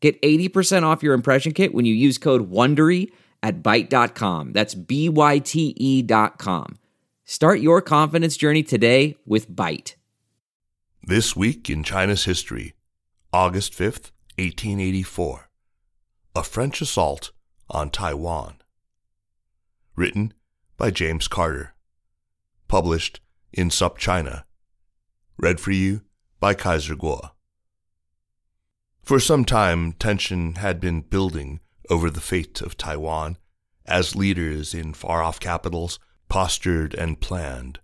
Get 80% off your impression kit when you use code WONDERY at Byte.com. That's B-Y-T-E dot com. Start your confidence journey today with Byte. This week in China's history, August 5th, 1884. A French assault on Taiwan. Written by James Carter. Published in SupChina. Read for you by Kaiser Kuo. For some time, tension had been building over the fate of Taiwan as leaders in far off capitals postured and planned.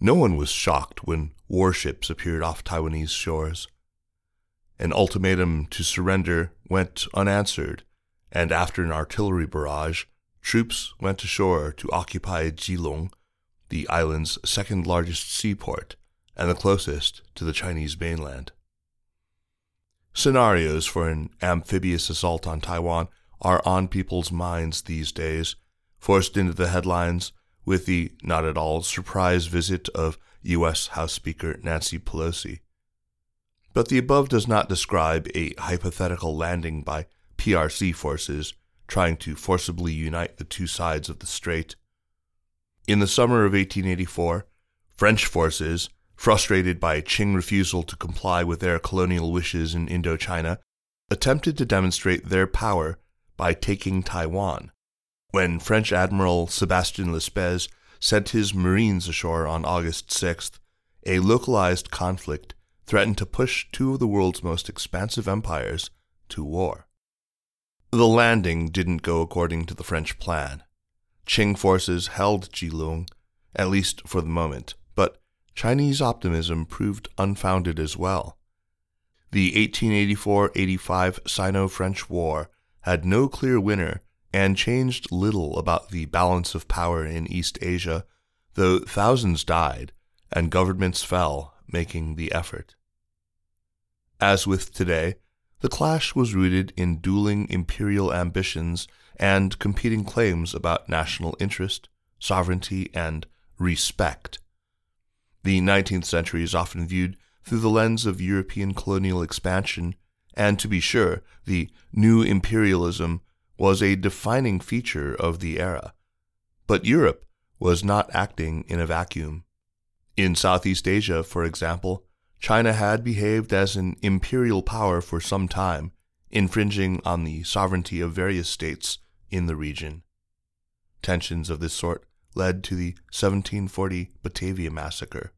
No one was shocked when warships appeared off Taiwanese shores. An ultimatum to surrender went unanswered, and after an artillery barrage, troops went ashore to occupy Keelung, the island's second largest seaport and the closest to the Chinese mainland. Scenarios for an amphibious assault on Taiwan are on people's minds these days, forced into the headlines with the not at all surprise visit of U.S. House Speaker Nancy Pelosi. But the above does not describe a hypothetical landing by PRC forces trying to forcibly unite the two sides of the strait. In the summer of 1884, French forces frustrated by Qing refusal to comply with their colonial wishes in Indochina, attempted to demonstrate their power by taking Taiwan. When French Admiral Sebastian Lespès sent his Marines ashore on August 6th, a localized conflict threatened to push two of the world's most expansive empires to war. The landing didn't go according to the French plan. Qing forces held Keelung, at least for the moment, Chinese optimism proved unfounded as well. The 1884 85 Sino French War had no clear winner and changed little about the balance of power in East Asia, though thousands died and governments fell making the effort. As with today, the clash was rooted in dueling imperial ambitions and competing claims about national interest, sovereignty, and respect. The 19th century is often viewed through the lens of European colonial expansion, and to be sure, the new imperialism was a defining feature of the era. But Europe was not acting in a vacuum. In Southeast Asia, for example, China had behaved as an imperial power for some time, infringing on the sovereignty of various states in the region. Tensions of this sort led to the 1740 Batavia Massacre.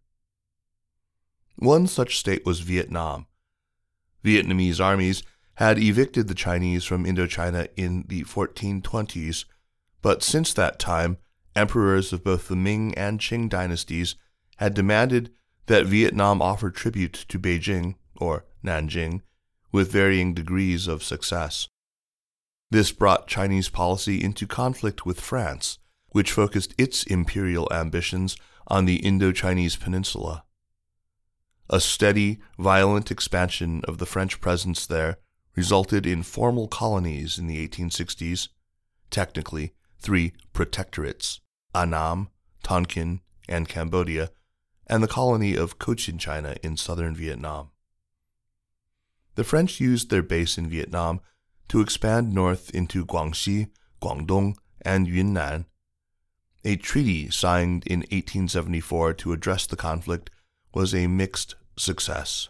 One such state was Vietnam. Vietnamese armies had evicted the Chinese from Indochina in the 1420s, but since that time, emperors of both the Ming and Qing dynasties had demanded that Vietnam offer tribute to Beijing, or Nanjing, with varying degrees of success. This brought Chinese policy into conflict with France, which focused its imperial ambitions on the Indo-Chinese peninsula. A steady, violent expansion of the French presence there resulted in formal colonies in the 1860s, technically three protectorates, Annam, Tonkin, and Cambodia, and the colony of Cochin China in southern Vietnam. The French used their base in Vietnam to expand north into Guangxi, Guangdong, and Yunnan. A treaty signed in 1874 to address the conflict was a mixed success.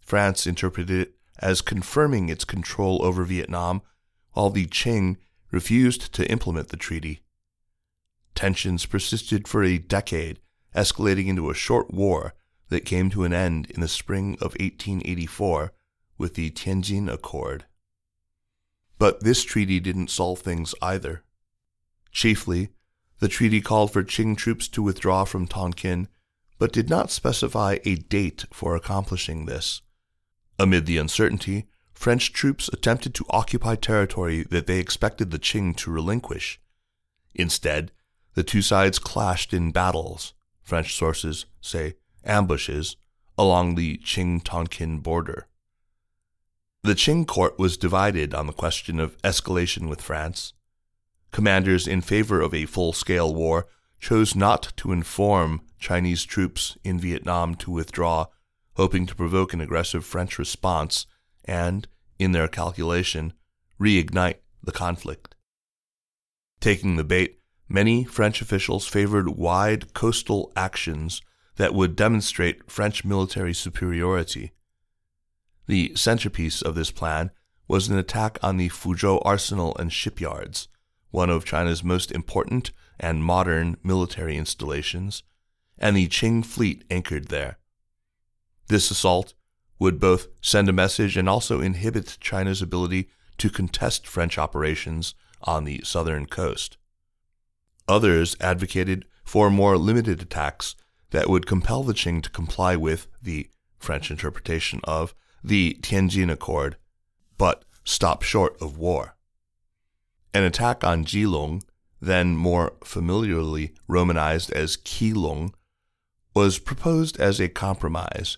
France interpreted it as confirming its control over Vietnam, while the Qing refused to implement the treaty. Tensions persisted for a decade escalating into a short war that came to an end in the spring of 1884 with the Tianjin Accord. But this treaty didn't solve things either. Chiefly, the treaty called for Qing troops to withdraw from Tonkin, but did not specify a date for accomplishing this. Amid the uncertainty, French troops attempted to occupy territory that they expected the Qing to relinquish. Instead, the two sides clashed in battles, French sources say ambushes, along the Qing Tonkin border. The Qing court was divided on the question of escalation with France. Commanders in favor of a full scale war chose not to inform Chinese troops in Vietnam to withdraw, hoping to provoke an aggressive French response and, in their calculation, reignite the conflict. Taking the bait, many French officials favored wide coastal actions that would demonstrate French military superiority. The centerpiece of this plan was an attack on the Fuzhou arsenal and shipyards, one of China's most important and modern military installations, and the Qing fleet anchored there. This assault would both send a message and also inhibit China's ability to contest French operations on the southern coast. Others advocated for more limited attacks that would compel the Qing to comply with the French interpretation of the Tianjin Accord, but stop short of war. An attack on Jilong, then more familiarly romanized as Keelung, was proposed as a compromise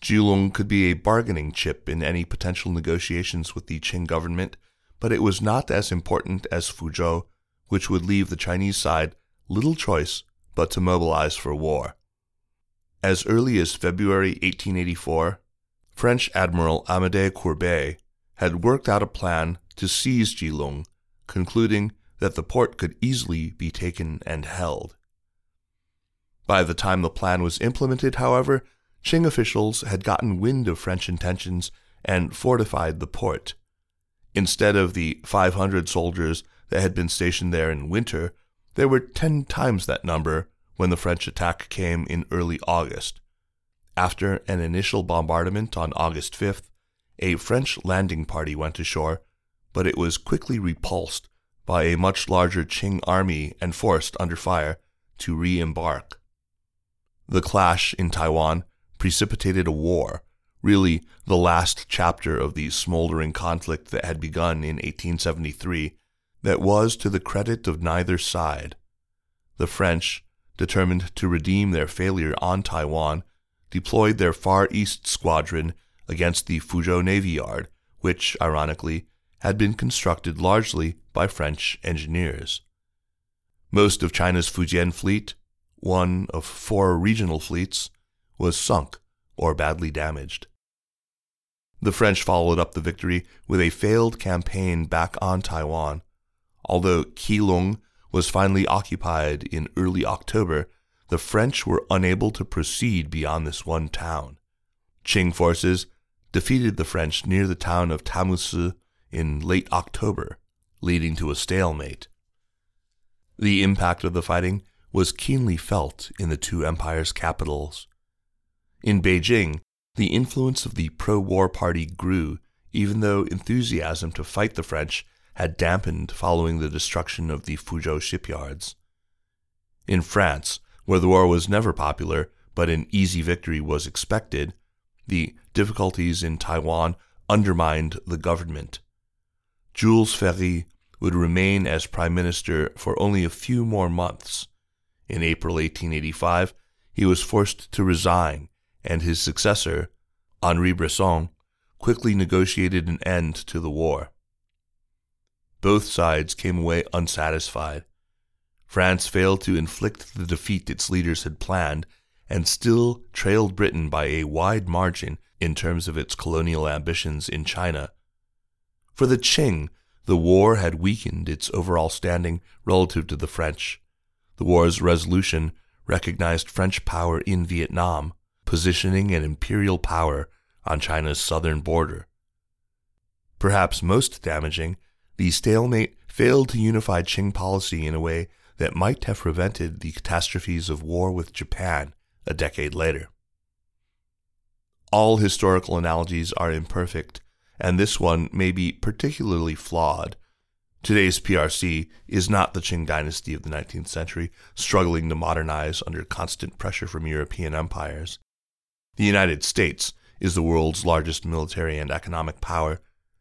Keelung could be a bargaining chip in any potential negotiations with the Qing government, but it was not as important as Fuzhou, which would leave the Chinese side little choice but to mobilize for war. As early as February 1884, French Admiral Amédée Courbet had worked out a plan to seize Keelung, concluding that the port could easily be taken and held. By the time the plan was implemented, however, Qing officials had gotten wind of French intentions and fortified the port. Instead of the 500 soldiers that had been stationed there in winter, there were 10 times that number when the French attack came in early August. After an initial bombardment on August 5th, a French landing party went ashore, but it was quickly repulsed by a much larger Qing army and forced under fire to re embark. The clash in Taiwan precipitated a war, really the last chapter of the smoldering conflict that had begun in 1873, that was to the credit of neither side. The French, determined to redeem their failure on Taiwan, deployed their Far East Squadron against the Fuzhou Navy Yard, which, ironically, had been constructed largely by French engineers. Most of China's Fujian fleet, one of four regional fleets, was sunk or badly damaged. The French followed up the victory with a failed campaign back on Taiwan. Although Keelung was finally occupied in early October, the French were unable to proceed beyond this one town. Qing forces defeated the French near the town of Tamsui in late October, leading to a stalemate. The impact of the fighting was keenly felt in the two empires' capitals. In Beijing, the influence of the pro war party grew, even though enthusiasm to fight the French had dampened following the destruction of the Fuzhou shipyards. In France, where the war was never popular, but an easy victory was expected, the difficulties in Taiwan undermined the government. Jules Ferry would remain as prime minister for only a few more months. In April 1885, he was forced to resign and his successor, Henri Brisson, quickly negotiated an end to the war. Both sides came away unsatisfied. France failed to inflict the defeat its leaders had planned and still trailed Britain by a wide margin in terms of its colonial ambitions in China. For the Qing, the war had weakened its overall standing relative to the French. The war's resolution recognized French power in Vietnam, positioning an imperial power on China's southern border. Perhaps most damaging, the stalemate failed to unify Qing policy in a way that might have prevented the catastrophes of war with Japan a decade later. All historical analogies are imperfect, and this one may be particularly flawed. Today's PRC is not the Qing dynasty of the 19th century, struggling to modernize under constant pressure from European empires. The United States is the world's largest military and economic power,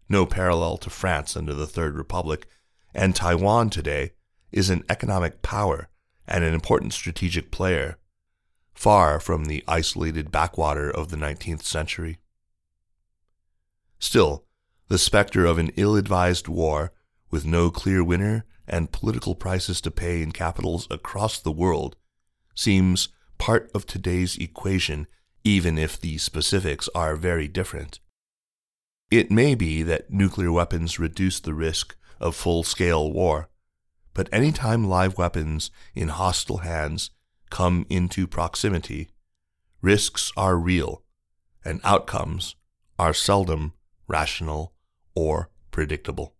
no parallel to France under the Third Republic, and Taiwan today is an economic power and an important strategic player, far from the isolated backwater of the 19th century. Still, the specter of an ill advised war, with no clear winner and political prices to pay in capitals across the world, seems part of today's equation, even if the specifics are very different. It may be that nuclear weapons reduce the risk of full scale war, but any time live weapons in hostile hands come into proximity, risks are real, and outcomes are seldom rational or predictable.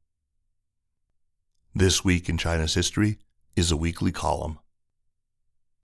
This Week in China's History is a weekly column.